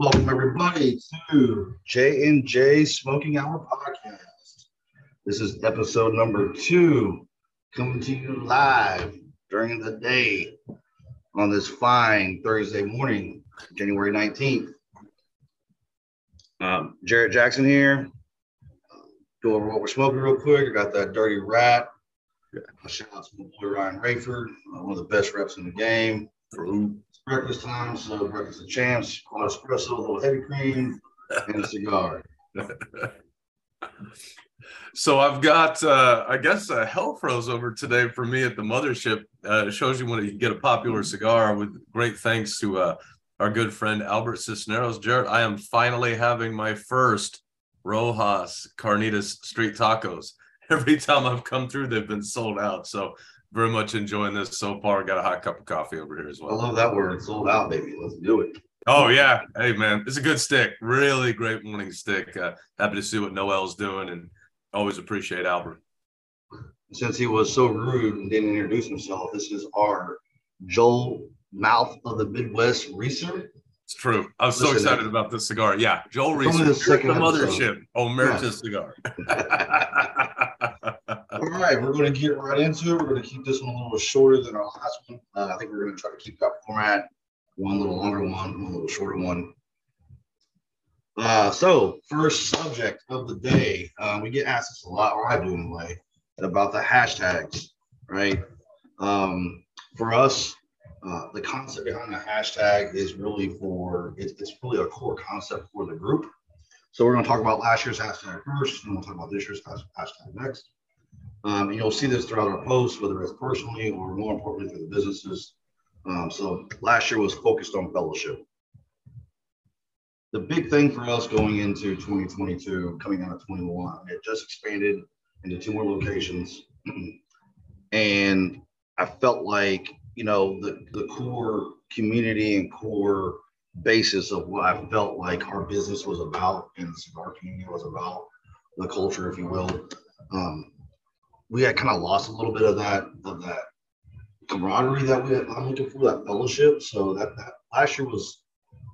Welcome everybody to J and J Smoking Hour podcast. This is episode number two, coming to you live during the day on this fine Thursday morning, January nineteenth. Um, Jarrett Jackson here. Go over what we're smoking real quick. I got that dirty rat. A shout out to my boy Ryan Rayford, uh, one of the best reps in the game. It's breakfast time, so breakfast of champs, espresso, a little heavy cream, and a cigar. So I've got, uh, I guess, a hell froze over today for me at the mothership. Uh, it shows you when you get a popular cigar. With great thanks to uh, our good friend Albert Cisneros. Jared, I am finally having my first Rojas Carnitas street tacos. Every time I've come through, they've been sold out. So very much enjoying this so far. Got a hot cup of coffee over here as well. I love that word, sold out, baby. Let's do it. Oh yeah, hey man, it's a good stick. Really great morning stick. Uh, happy to see what Noel's doing, and always appreciate Albert. Since he was so rude and didn't introduce himself, this is our Joel Mouth of the Midwest research. It's true. I was so excited about this cigar. Yeah, Joel It's Reese, only the the mothership, Omerta cigar. All right, we're going to get right into it. We're going to keep this one a little shorter than our last one. Uh, I think we're going to try to keep that format one little longer one, one little shorter one. Uh, so, first subject of the day. Uh, we get asked this a lot, or I do anyway, about the hashtags, right? Um, for us, uh, the concept behind the hashtag is really for it's, it's really a core concept for the group. So we're going to talk about last year's hashtag first, and we'll talk about this year's hashtag next. Um, and you'll see this throughout our posts, whether it's personally or more importantly through the businesses. Um, so last year was focused on fellowship. The big thing for us going into 2022, coming out of 21, it just expanded into two more locations. and I felt like, you know, the, the core community and core basis of what I felt like our business was about and cigar community was about, the culture, if you will. Um, we had kind of lost a little bit of that of that camaraderie that we had, I'm looking for, that fellowship. So that, that last year was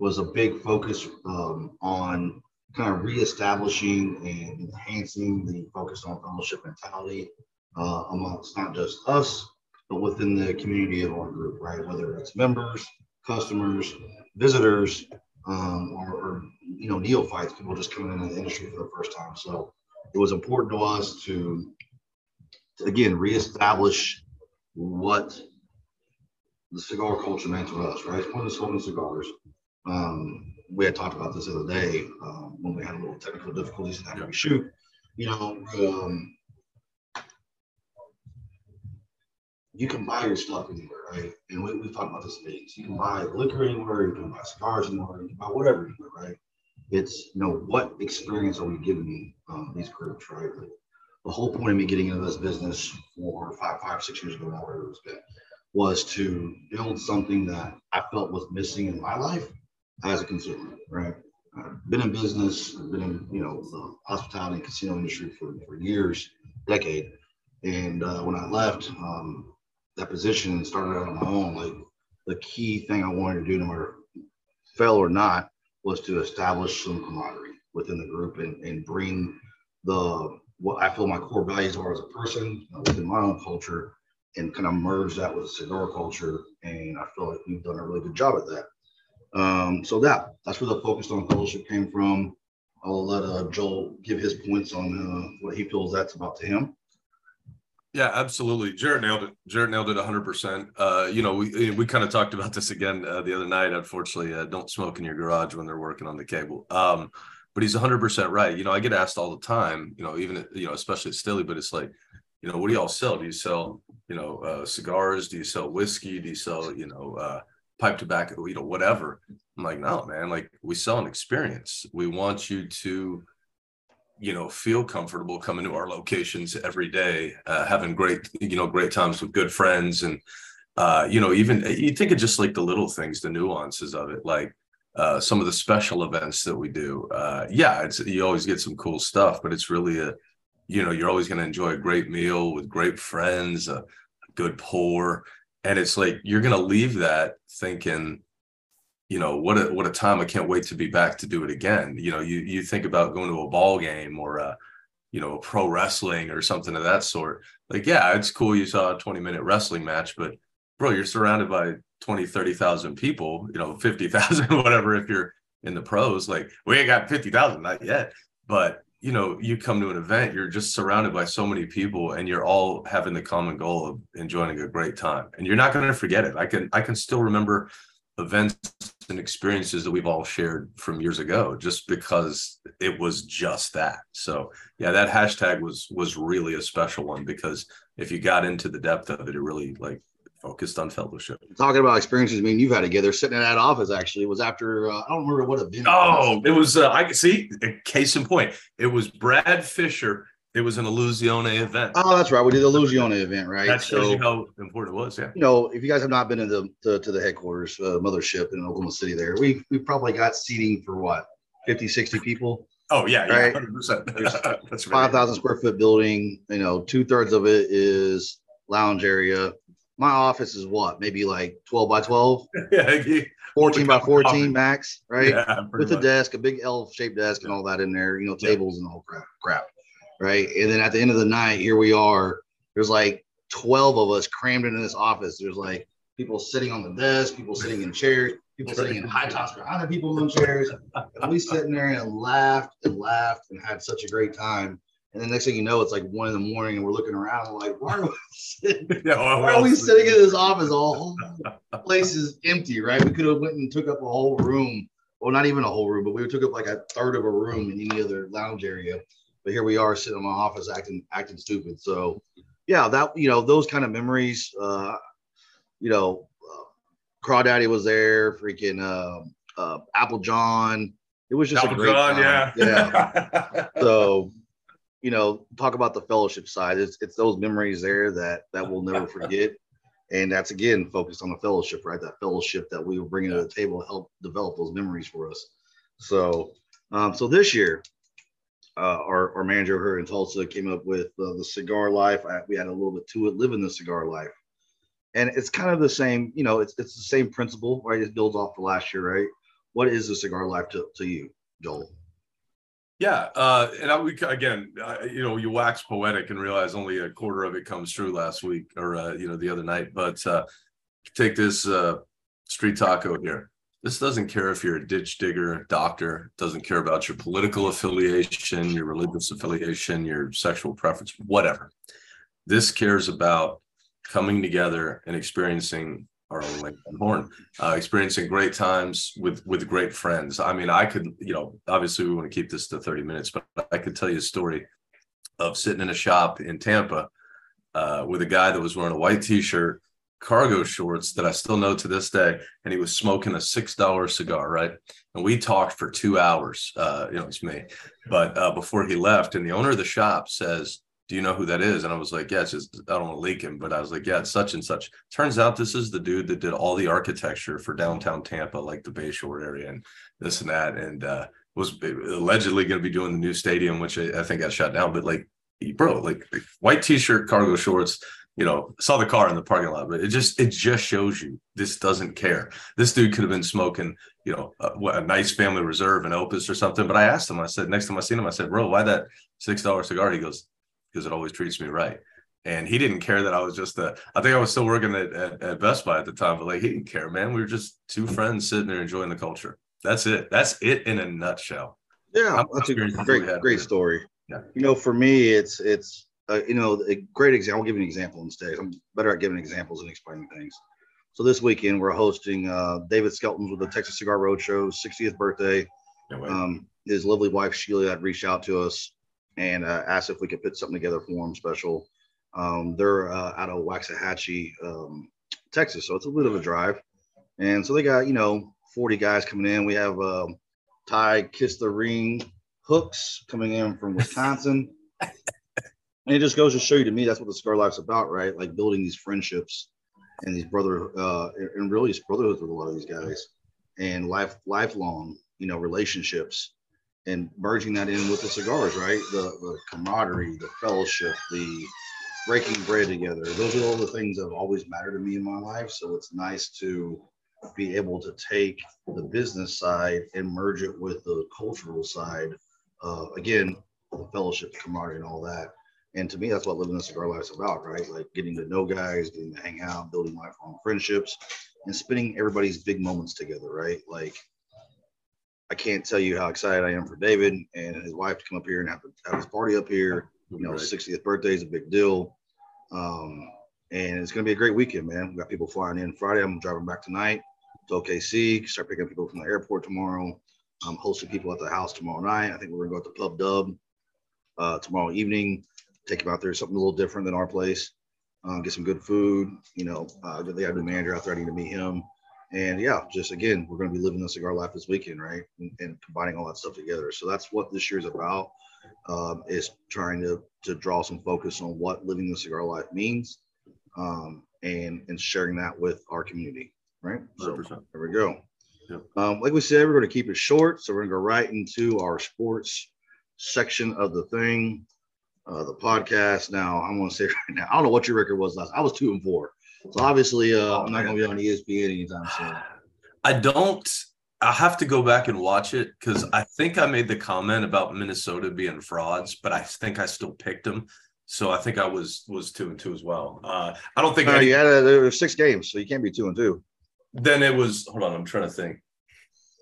was a big focus um, on kind of reestablishing and enhancing the focus on fellowship mentality uh, amongst not just us, but within the community of our group, right? Whether it's members, customers, visitors, um, or, or you know neophytes, people just coming into the industry for the first time. So it was important to us to, to again reestablish what the cigar culture meant to us, right? It's more than smoking cigars. Um, we had talked about this the other day um, when we had a little technical difficulties in having we shoot. You know, um, you can buy your stuff anywhere, right? And we, we've talked about this in meetings. You can buy liquor anywhere, you can buy cigars anywhere, you can buy whatever anywhere, right? It's, you know, what experience are we giving um, these groups, right? The whole point of me getting into this business for five, five, six years ago, whatever it's been, was to build something that I felt was missing in my life as a consumer, right? I've been in business, I've been in, you know, the hospitality and casino industry for, for years, decade. And uh, when I left um, that position and started out on my own, like the key thing I wanted to do, no matter fail or not, was to establish some camaraderie within the group and, and bring the what I feel my core values are as a person within my own culture and kind of merge that with cigar culture. And I feel like we've done a really good job at that. Um, so that that's where the focus on fellowship came from. I'll let uh, Joel give his points on uh, what he feels that's about to him. Yeah, absolutely. Jared nailed it. Jared nailed it 100%. Uh, you know, we we kind of talked about this again uh, the other night. Unfortunately, uh, don't smoke in your garage when they're working on the cable. Um, but he's 100% right. You know, I get asked all the time, you know, even, you know, especially at Stilly, but it's like, you know, what do y'all sell? Do you sell, you know, uh, cigars? Do you sell whiskey? Do you sell, you know, uh, pipe tobacco, you know, whatever? I'm like, no, man, like we sell an experience. We want you to, you know, feel comfortable coming to our locations every day, uh, having great, you know, great times with good friends. And, uh, you know, even you think of just like the little things, the nuances of it, like, uh, some of the special events that we do. Uh, yeah, it's you always get some cool stuff, but it's really a, you know, you're always going to enjoy a great meal with great friends, a, good pour, and it's like you're going to leave that thinking, you know what a what a time i can't wait to be back to do it again. You know you you think about going to a ball game or a you know pro wrestling or something of that sort. Like yeah it's cool you saw a 20 minute wrestling match but bro you're surrounded by 20 30,000 people you know 50,000 whatever if you're in the pros like we ain't got 50,000 not yet. But you know you come to an event you're just surrounded by so many people and you're all having the common goal of enjoying a great time. And you're not going to forget it. I can i can still remember events and experiences that we've all shared from years ago just because it was just that. So yeah that hashtag was was really a special one because if you got into the depth of it it really like focused on fellowship talking about experiences I mean you've had together sitting in that office actually it was after uh, i don't remember what event oh it was uh, i could see a case in point it was brad fisher it was an Illusione event. Oh, that's right. We did the Illusione event, right? That shows so, you how important it was. Yeah. You know, if you guys have not been in the to, to the headquarters, uh, mothership in Oklahoma City, there we we probably got seating for what 50, 60 people. Oh yeah, right. Yeah, 100%. That's five thousand square foot building. You know, two thirds of it is lounge area. My office is what, maybe like twelve by twelve. yeah. 14 by 14 max, right? Yeah, With a desk, a big L shaped desk, and all that in there, you know, tables yeah. and all crap. crap right? And then at the end of the night, here we are. There's like 12 of us crammed into this office. There's like people sitting on the desk, people sitting in chairs, people sitting in high tops behind the people in chairs. And we sitting there and laughed and laughed and had such a great time. And the next thing you know, it's like one in the morning, and we're looking around like, why are we sitting? Yeah, why are we sitting in this office? All whole place is empty, right? We could have went and took up a whole room. Well, not even a whole room, but we took up like a third of a room in any other lounge area but here we are sitting in my office acting acting stupid. So yeah, that you know those kind of memories. Uh, you know, uh, Crawdaddy was there. Freaking uh, uh, Apple John. It was just Apple a great John, time. Yeah, yeah. so you know, talk about the fellowship side. It's it's those memories there that that we'll never forget. And that's again focused on the fellowship, right? That fellowship that we were bringing to the table help develop those memories for us. So, um, so this year, uh, our, our manager here in Tulsa came up with uh, the cigar life. I, we had a little bit to it, living the cigar life. And it's kind of the same, you know, it's, it's the same principle, right? It builds off the last year, right? What is the cigar life to, to you, Joel? Yeah, uh, and I, we again, uh, you know, you wax poetic and realize only a quarter of it comes true last week or uh, you know the other night. But uh, take this uh, street taco here. This doesn't care if you're a ditch digger, doctor, doesn't care about your political affiliation, your religious affiliation, your sexual preference, whatever. This cares about coming together and experiencing own Lincoln Horn, uh, experiencing great times with with great friends. I mean, I could, you know, obviously we want to keep this to 30 minutes, but I could tell you a story of sitting in a shop in Tampa uh, with a guy that was wearing a white t-shirt cargo shorts that I still know to this day. And he was smoking a $6 cigar, right? And we talked for two hours. Uh, you know, it's me. But uh, before he left, and the owner of the shop says, do you know who that is? And I was like, yeah, it's just, I don't want to leak him, but I was like, yeah, it's such and such. Turns out this is the dude that did all the architecture for downtown Tampa, like the Bayshore area and this and that. And uh, was allegedly going to be doing the new stadium, which I, I think got shut down. But like, bro, like, like white t-shirt, cargo shorts, you know, saw the car in the parking lot, but it just it just shows you this doesn't care. This dude could have been smoking, you know, a, a, nice family reserve and opus or something. But I asked him, I said, next time I seen him, I said, bro, why that six dollar cigar? He goes, because it always treats me right. And he didn't care that I was just a. I think I was still working at, at, at Best Buy at the time, but like he didn't care, man. We were just two friends sitting there enjoying the culture. That's it. That's it in a nutshell. Yeah, I'm that's a great, great story. Yeah. You know, for me, it's it's uh, you know, a great example. I'll give you an example instead. I'm better at giving examples and explaining things. So this weekend we're hosting uh, David Skelton's with the Texas Cigar Roadshow 60th birthday. um, his lovely wife Sheila had reached out to us and uh, asked if we could put something together for them special. Um, they're uh, out of Waxahachie, um, Texas, so it's a bit of a drive. And so they got you know 40 guys coming in. We have uh, Ty Kiss the Ring Hooks coming in from Wisconsin. and it just goes to show you to me that's what the cigar life's about, right? Like building these friendships and these brother uh, and really brotherhoods with a lot of these guys and life lifelong you know relationships and merging that in with the cigars, right? The, the camaraderie, the fellowship, the breaking bread together. Those are all the things that have always mattered to me in my life. So it's nice to be able to take the business side and merge it with the cultural side. Uh, again, the fellowship, the camaraderie, and all that. And to me, that's what living the cigar life is about, right? Like getting to know guys, getting to hang out, building lifelong friendships, and spending everybody's big moments together, right? Like I can't tell you how excited I am for David and his wife to come up here and have, have his party up here. You know, right. 60th birthday is a big deal. Um, and it's going to be a great weekend, man. We got people flying in Friday. I'm driving back tonight to OKC, start picking up people from the airport tomorrow. I'm hosting people at the house tomorrow night. I think we're going to go to Pub Dub uh, tomorrow evening, take them out there, something a little different than our place, um, get some good food. You know, uh, they got a new manager out there. I need to meet him. And yeah, just again, we're going to be living the cigar life this weekend, right? And, and combining all that stuff together. So that's what this year's about. Um, is trying to to draw some focus on what living the cigar life means, um, and and sharing that with our community, right? So 100%. there we go. Yep. Um, like we said, we're going to keep it short, so we're going to go right into our sports section of the thing, uh, the podcast. Now, I'm going to say right now, I don't know what your record was last. I was two and four. So obviously, uh, I'm not going to be on ESPN anytime soon. I don't. I have to go back and watch it because I think I made the comment about Minnesota being frauds, but I think I still picked them. So I think I was was two and two as well. Uh, I don't think. Uh, any, yeah, there were six games, so you can't be two and two. Then it was. Hold on, I'm trying to think.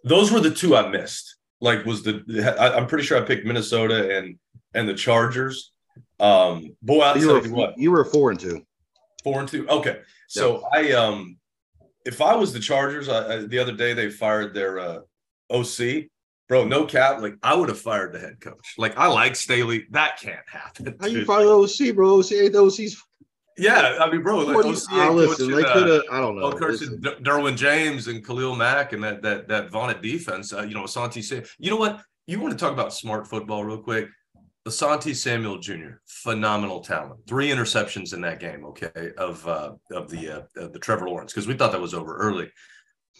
Those were the two I missed. Like, was the I, I'm pretty sure I picked Minnesota and and the Chargers. Um, boy, I'll you tell were, you what. You were four and two. Four and two. Okay. So I um if I was the Chargers, I, I, the other day they fired their uh, OC, bro. No cap, like I would have fired the head coach. Like I like Staley. That can't happen. How you fire the OC, bro? OC ain't OC's. Yeah, I mean, bro, like OC I listen, they could have. I don't know. Derwin James and Khalil Mack and that that that vaunted defense. Uh, you know, Asante you know what? You want to talk about smart football real quick? Asante Samuel Jr., phenomenal talent. Three interceptions in that game, okay, of uh, of the uh, the Trevor Lawrence because we thought that was over early.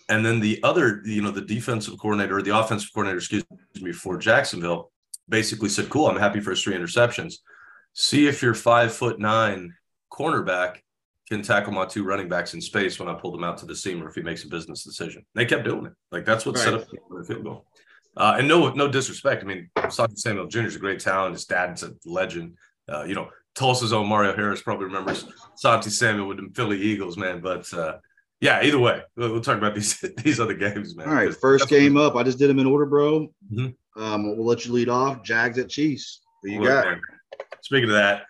And then the other, you know, the defensive coordinator or the offensive coordinator, excuse me, for Jacksonville, basically said, "Cool, I'm happy for his three interceptions. See if your five foot nine cornerback can tackle my two running backs in space when I pull them out to the seam, or if he makes a business decision." They kept doing it. Like that's what right. set up the field goal. Uh, and no, no disrespect. I mean, Santi Samuel Jr. is a great talent. His dad's a legend. Uh, you know, Tulsa's own Mario Harris probably remembers Santi Samuel with the Philly Eagles, man. But uh, yeah, either way, we'll, we'll, talk about these these other games, man. All right, first game up. I just did them in order, bro. Mm-hmm. Um, we'll let you lead off. Jags at Chiefs. Who you Look, got? Man, speaking of that,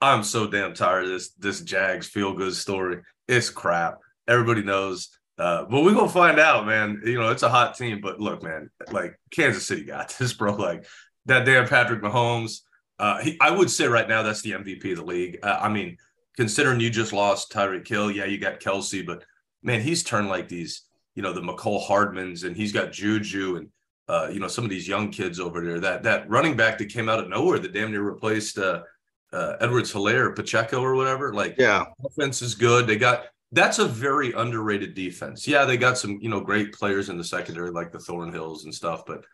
I'm so damn tired of this this Jags feel good story. It's crap. Everybody knows uh, but we're gonna find out, man. You know, it's a hot team, but look, man, like Kansas City got this, bro. Like that damn Patrick Mahomes. Uh, he, I would say right now that's the MVP of the league. Uh, I mean, considering you just lost Tyreek Hill, yeah, you got Kelce, but man, he's turned like these, you know, the Mecole Hardmans, and he's got Juju and uh, you know some of these young kids over there. That that running back that came out of nowhere that damn near replaced uh, uh, Edwards Helaire, Pacheco or whatever. Like, yeah, offense is good. They got that's a very underrated defense. Yeah, they got some, you know, great players in the secondary like the Thornhills and stuff, but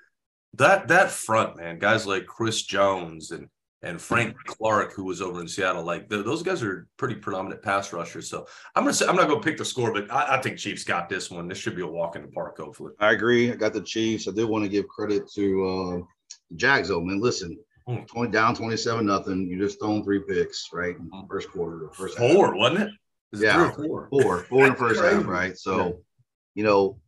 that that front, man, guys like Chris Jones and and Frank Clark, who was over in Seattle, like the, those guys are pretty predominant pass rushers. So I'm gonna say I'm not gonna pick the score, but I, I, think Chiefs got this one. This should be a walk in the park, hopefully. I agree. I got the Chiefs. I did want to give credit to uh, Jags, though, man. Listen, mm. 20 down 27 nothing. You just thrown three picks, right? Hmm. First quarter, first four, half. wasn't it? Yeah, four? four, four in the first half, right? So, yeah. you know,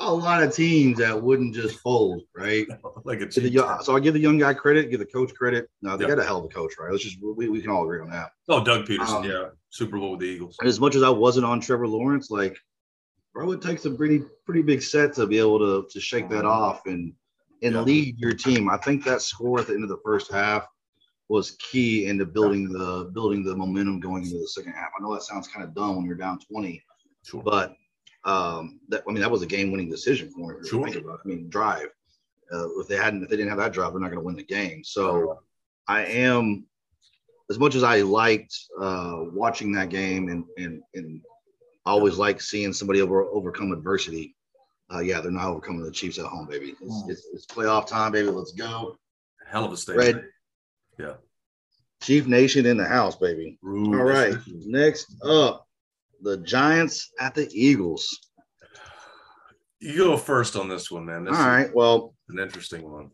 a lot of teams that wouldn't just fold, right? like a young, so I give the young guy credit, give the coach credit. No, they got a hell of a coach, right? Let's just we, we can all agree on that. Oh, Doug Pederson, um, yeah, Super Bowl with the Eagles. as much as I wasn't on Trevor Lawrence, like, bro, it takes a pretty pretty big set to be able to to shake that off and and yeah. lead your team. I think that score at the end of the first half was key into building the building the momentum going into the second half. I know that sounds kind of dumb when you're down 20, sure. but um, that I mean that was a game-winning decision for him. Sure. About. I mean, drive. Uh, if they hadn't, if they didn't have that drive, they're not going to win the game. So I am, as much as I liked uh, watching that game and and and I always like seeing somebody over overcome adversity. Uh, yeah, they're not overcoming the Chiefs at home, baby. It's, mm. it's, it's playoff time, baby. Let's go. Hell of a stage. Red, yeah. Chief Nation in the house, baby. Ooh, All right. Next up, the Giants at the Eagles. You go first on this one, man. This All right. Well, an interesting one.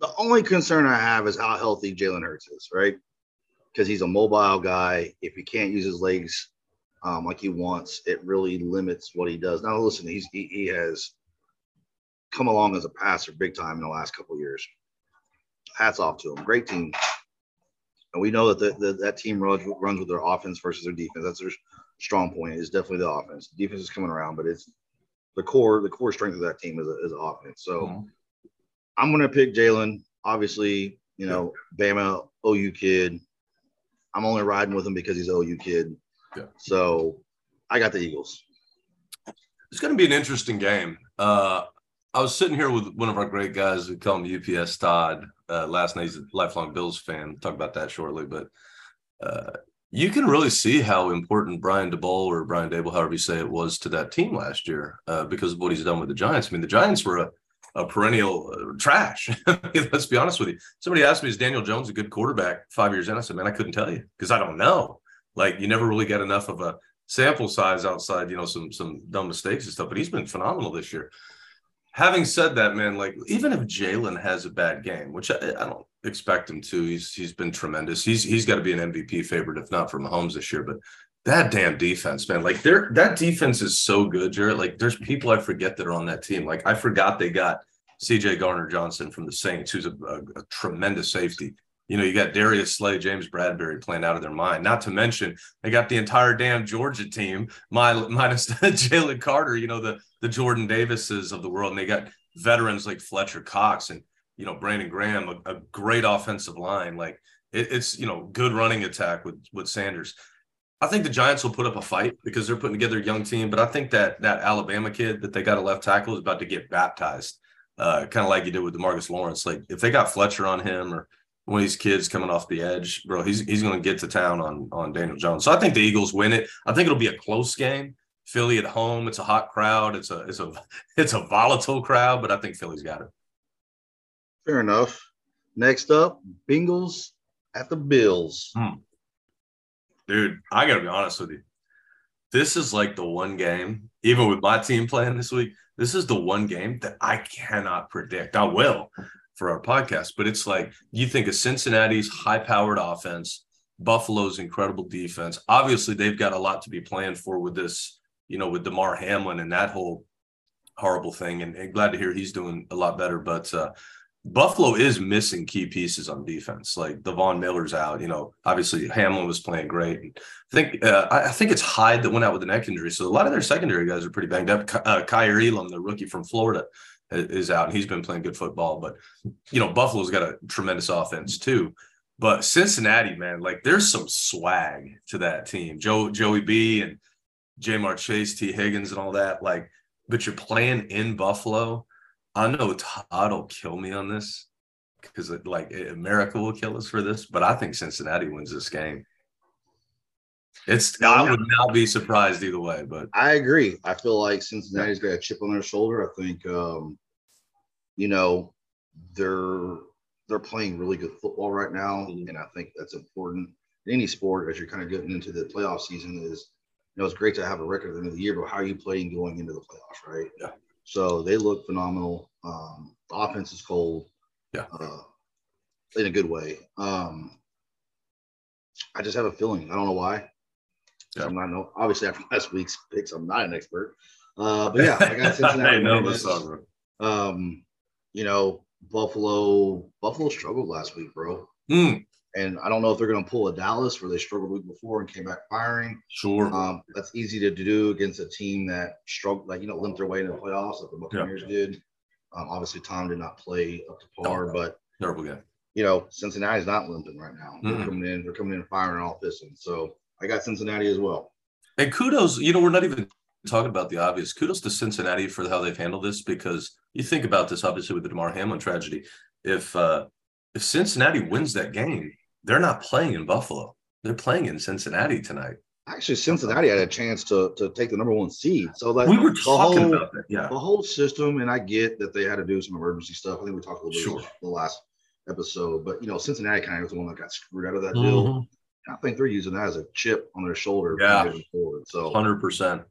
The only concern I have is how healthy Jalen Hurts is, right? Because he's a mobile guy. If he can't use his legs um, like he wants, it really limits what he does. Now, listen, he's he, he has come along as a passer big time in the last couple years. Hats off to them. Great team. And we know that the, the, that team runs, runs with their offense versus their defense. That's their strong point. Is definitely the offense. Defense is coming around, but it's the core. The core strength of that team is, is offense. So mm-hmm. I'm going to pick Jalen. Obviously, you know, Bama OU kid. I'm only riding with him because he's OU kid. Yeah. So I got the Eagles. It's going to be an interesting game. Uh, I was sitting here with one of our great guys. We call him UPS Todd. Uh, last night, he's a lifelong Bills fan. talk about that shortly, but uh, you can really see how important Brian Daboll or Brian Dable, however you say it, was to that team last year uh, because of what he's done with the Giants. I mean, the Giants were a, a perennial uh, trash. Let's be honest with you. Somebody asked me, "Is Daniel Jones a good quarterback?" Five years in, I said, "Man, I couldn't tell you because I don't know." Like, you never really get enough of a sample size outside, you know, some some dumb mistakes and stuff. But he's been phenomenal this year having said that, man, like even if Jalen has a bad game, which I, I, don't expect him to, he's he's been tremendous. He's he's got to be an MVP favorite, if not for Mahomes this year. But that damn defense, man, like there that defense is so good, Jarrett. Like there's people I forget that are on that team. Like I forgot they got CJ Gardner Johnson from the Saints, who's a, a, a tremendous safety. You know, you got Darius Slay, James Bradberry playing out of their mind. Not to mention, they got the entire damn Georgia team, minus Jalen Carter. You know, the the Jordan Davises of the world, and they got veterans like Fletcher Cox and you know Brandon Graham, a, a great offensive line. Like it, it's you know good running attack with with Sanders. I think the Giants will put up a fight because they're putting together a young team, but I think that that Alabama kid that they got a left tackle is about to get baptized, uh, kind of like you did with Demarcus Lawrence. Like if they got Fletcher on him or one of these kids coming off the edge, bro, he's he's going to get to town on on Daniel Jones. So I think the Eagles win it. I think it'll be a close game. Philly at home, it's a hot crowd. It's a it's a it's a volatile crowd, but I think Philly's got it. Fair enough. Next up, Bengals at the Bills. Hmm. Dude, I gotta be honest with you. This is like the one game, even with my team playing this week. This is the one game that I cannot predict. I will for our podcast, but it's like you think of Cincinnati's high powered offense, Buffalo's incredible defense. Obviously, they've got a lot to be planned for with this, you know, with Damar Hamlin and that whole horrible thing. And, and glad to hear he's doing a lot better. But uh, Buffalo is missing key pieces on defense. Like the Von Miller's out. You know, obviously Hamlin was playing great. And I think uh, I think it's Hyde that went out with a neck injury. So a lot of their secondary guys are pretty banged up. Uh, Kaiir Elam, the rookie from Florida, is out and he's been playing good football. But you know, Buffalo's got a tremendous offense too. But Cincinnati, man, like there's some swag to that team. Joe Joey B and Ja'Marr Chase, Tee Higgins, and all that. Like, but you're playing in Buffalo. I know Todd will kill me on this because like America will kill us for this, but I think Cincinnati wins this game. It's I would not be surprised either way, but I agree. I feel like Cincinnati's got a chip on their shoulder. I think um, you know, they're they're playing really good football right now, mm-hmm. and I think that's important in any sport as you're kind of getting into the playoff season. Is you know it's great to have a record at the end of the year, but how are you playing going into the playoffs, right? Yeah. So they look phenomenal. Um, the offense is cold. Yeah. Uh, in a good way. Um, I just have a feeling. I don't know why. Yeah. I'm not no, obviously after last week's picks, I'm not an expert. Uh, but yeah, I got Cincinnati. I know the song. Um, you know, Buffalo. Buffalo struggled last week, bro. Mm. And I don't know if they're going to pull a Dallas where they struggled week before and came back firing. Sure. Um, that's easy to do against a team that struggled, like you know, limped their way into the playoffs, like the Buccaneers yeah. did. Um, obviously, Tom did not play up to par, but terrible game. You know, Cincinnati's not limping right now. They're mm coming in. They're coming in firing all pistons. So I got Cincinnati as well. And kudos, you know, we're not even talking about the obvious. Kudos to Cincinnati for how they've handled this because you think about this, obviously, with the Damar Hamlin tragedy. If uh, if Cincinnati wins that game, they're not playing in Buffalo. They're playing in Cincinnati tonight. Actually, Cincinnati had a chance to to take the number one seed. So like we were talking whole, about that. Yeah, the whole system, and I get that they had to do some emergency stuff. I think we talked a little sure. bit the last episode, but you know, Cincinnati kind of was the one that got screwed out of that mm-hmm. deal. I think they're using that as a chip on their shoulder. Yeah. Forward. So 100%.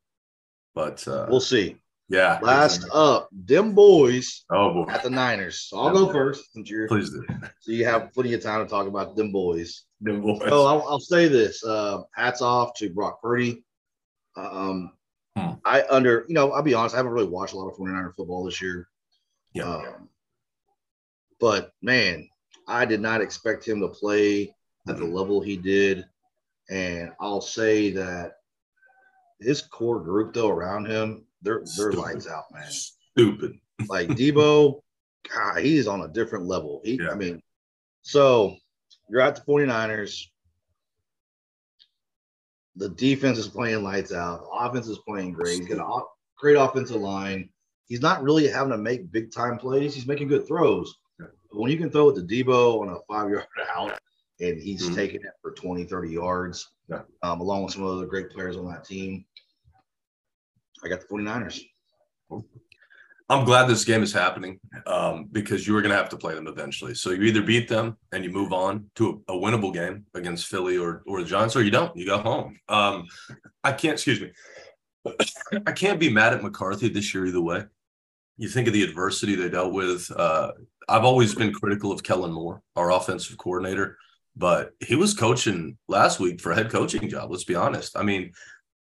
But uh, we'll see. Yeah. Last up, them boys. Oh boy. At the Niners. So I'll go first since you're. Please do. So you have plenty of time to talk about them boys. Them boys. So I'll, I'll say this: uh, hats off to Brock Purdy. Um, hmm. I under you know I'll be honest, I haven't really watched a lot of 49er football this year. Yeah. Um, but man, I did not expect him to play at the mm-hmm. level he did, and I'll say that his core group though around him they're they're lights out, man. Stupid. Like Debo, God, he's on a different level. He, yeah. I mean, so you're at the 49ers. The defense is playing lights out. The offense is playing great. He's got a great offensive line. He's not really having to make big time plays. He's making good throws. But when you can throw it to Debo on a five yard out and he's mm-hmm. taking it for 20, 30 yards, yeah. um, along with some other great players on that team, I got the 49ers. I'm glad this game is happening um, because you are going to have to play them eventually. So you either beat them and you move on to a, a, winnable game against Philly or or the Giants, or you don't. You go home. Um, I can't. Excuse me. I can't be mad at McCarthy this year either way. You think of the adversity they dealt with. Uh, I've always been critical of Kellen Moore, our offensive coordinator, but he was coaching last week for a head coaching job. Let's be honest. I mean,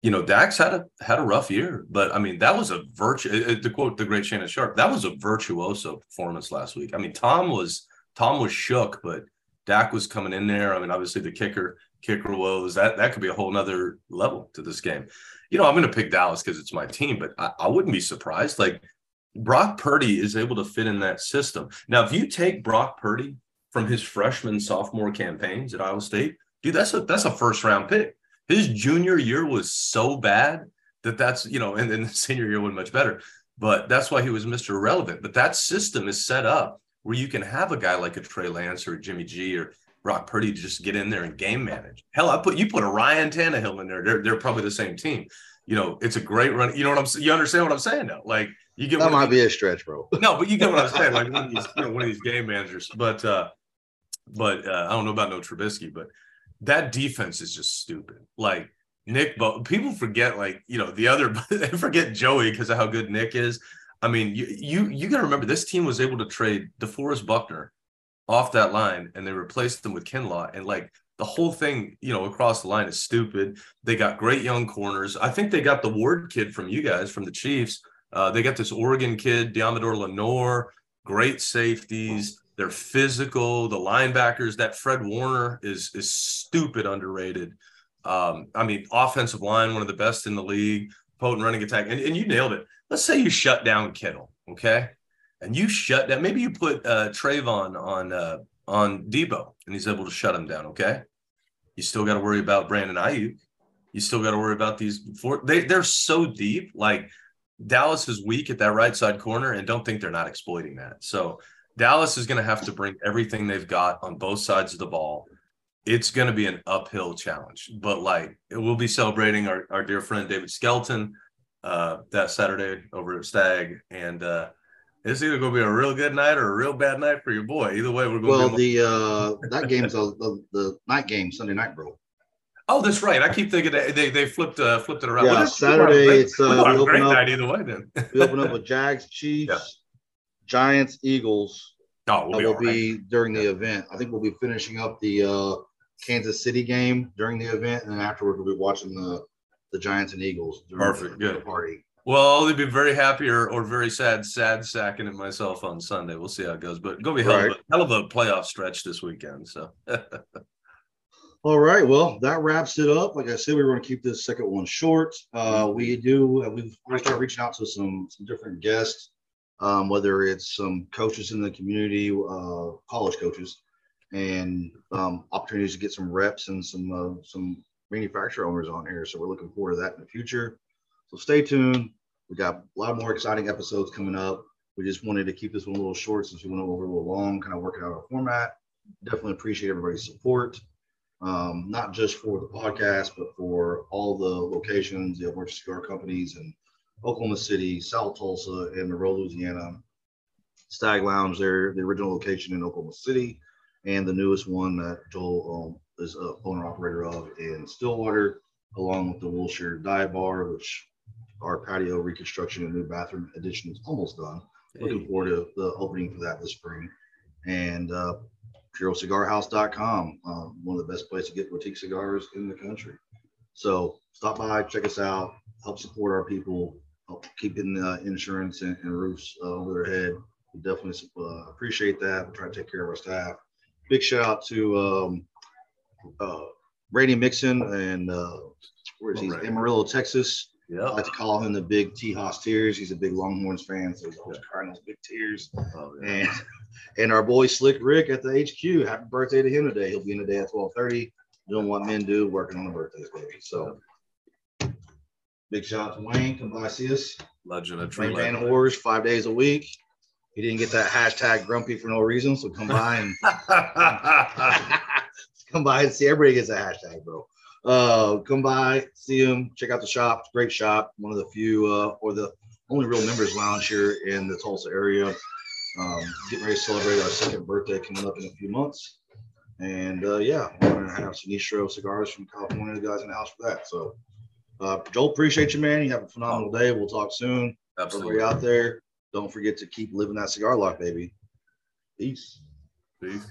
you know, Dak's had a had a rough year, but I mean, that was a virtue. Uh, uh, to quote the great Shannon Sharpe, that was a virtuoso performance last week. I mean, Tom was Tom was shook, but Dak was coming in there. I mean, obviously the kicker kicker woes that that could be a whole nother level to this game. You know, I'm going to pick Dallas because it's my team, but I, I wouldn't be surprised. Like Brock Purdy is able to fit in that system. Now, if you take Brock Purdy from his freshman sophomore campaigns at Iowa State, dude, that's a that's a first round pick his junior year was so bad that that's you know, and then the senior year was much better. But that's why he was Mr. Irrelevant. But that system is set up where you can have a guy like a Trey Lance or Jimmy G or Brock Purdy to just get in there and game manage. Hell, I put you put a Ryan Tannehill in there. They're they're probably the same team. You know, it's a great run. You know what I'm saying? You understand what I'm saying now? Like you get that might be a stretch, bro. No, but you get what I'm saying. Like one of these, you know, one of these game managers. But uh, but uh, I don't know about no Trubisky, but that defense is just stupid. Like Nick, but people forget like you know the other they forget Joey because of how good Nick is. I mean, you you you got to remember this team was able to trade DeForest Buckner off that line and they replaced them with Kinlaw and like the whole thing, you know, across the line is stupid. They got great young corners. I think they got the Ward kid from you guys from the Chiefs. Uh, they got this Oregon kid, Deommodore Lenoir, great safeties. They're physical. The linebackers, that Fred Warner is is stupid underrated. Um, I mean, offensive line, one of the best in the league, potent running attack. And, and you nailed it. Let's say you shut down Kittle, okay? And you shut down, maybe you put uh Trevon on uh on Debo and he's able to shut him down, okay? You still got to worry about Brandon Aiyuk. You still got to worry about these four. They they're so deep. Like Dallas is weak at that right side corner, and don't think they're not exploiting that. So Dallas is going to have to bring everything they've got on both sides of the ball. It's going to be an uphill challenge, but like we'll be celebrating our, our dear friend David Skelton uh, that Saturday over at Stag, and uh, it's either going to be a real good night or a real bad night for your boy. Either way, we're going. To Well, the uh, that game's the, the, the night game Sunday night, bro. Oh, that's right. I keep thinking they they, they flipped uh, flipped it around. Yeah, well, Saturday it's uh, we open up, night either way. Then we open up with Jags, Chiefs. Yeah Giants, Eagles. Oh, we'll be, will be right. during the event. I think we'll be finishing up the uh, Kansas City game during the event, and then afterward we'll be watching the the Giants and Eagles. Perfect, the, good party. Well, I'll either be very happy or, or very sad, sad sacking it myself on Sunday. We'll see how it goes, but gonna be hell, right. of, a, hell of a playoff stretch this weekend. So. All right. Well, that wraps it up. Like I said, we were going to keep this second one short. Uh, we do. Uh, we've going to start reaching out to some some different guests um, whether it's some coaches in the community, uh, college coaches, and um, opportunities to get some reps and some uh, some manufacturer owners on here. So we're looking forward to that in the future. So stay tuned. We got a lot more exciting episodes coming up. We just wanted to keep this one a little short since we went over a little long, kind of working out our format. Definitely appreciate everybody's support, um, not just for the podcast, but for all the locations, the emergency cigar companies, and Oklahoma City, South Tulsa, and Monroe, Louisiana. Stag Lounge, there, the original location in Oklahoma City, and the newest one that Joel um, is a owner operator of in Stillwater, along with the Wilshire Dive Bar, which our patio reconstruction and new bathroom addition is almost done. Looking forward to the opening for that this spring. And uh, PuroCigarHouse.com, uh, one of the best places to get boutique cigars in the country. So stop by, check us out, help support our people, help keep getting uh, insurance and, and roofs uh, over their head. We definitely uh, appreciate that. We try to take care of our staff. Big shout out to um, uh, Brady Mixon and uh, where is he? Right. Amarillo, Texas. I Yeah. like to call him the big T Haas Tears. He's a big Longhorns fan, so he's always crying those big tears. Oh, yeah. And and our boy Slick Rick at the HQ. Happy birthday to him today. He'll be in today at 12:30, doing what men do, working on the birthdays, baby. So big shout out to Wayne. Come by see us. Legend of true Wayne Van. Horst, five days a week. He didn't get that hashtag grumpy for no reason. So come by and come by and see everybody gets a hashtag, bro. Uh, come by, see him, check out the shop. It's a great shop. One of the few uh, or the only real members lounge here in the Tulsa area. Um, getting ready to celebrate our second birthday coming up in a few months. And uh, yeah, we're gonna have some Sinistro cigars from California. The guys in the house for that. So uh, Joel, appreciate you, man. You have a phenomenal day. We'll talk soon. Absolutely. Everybody out there, don't forget to keep living that cigar life, baby. Peace. Peace.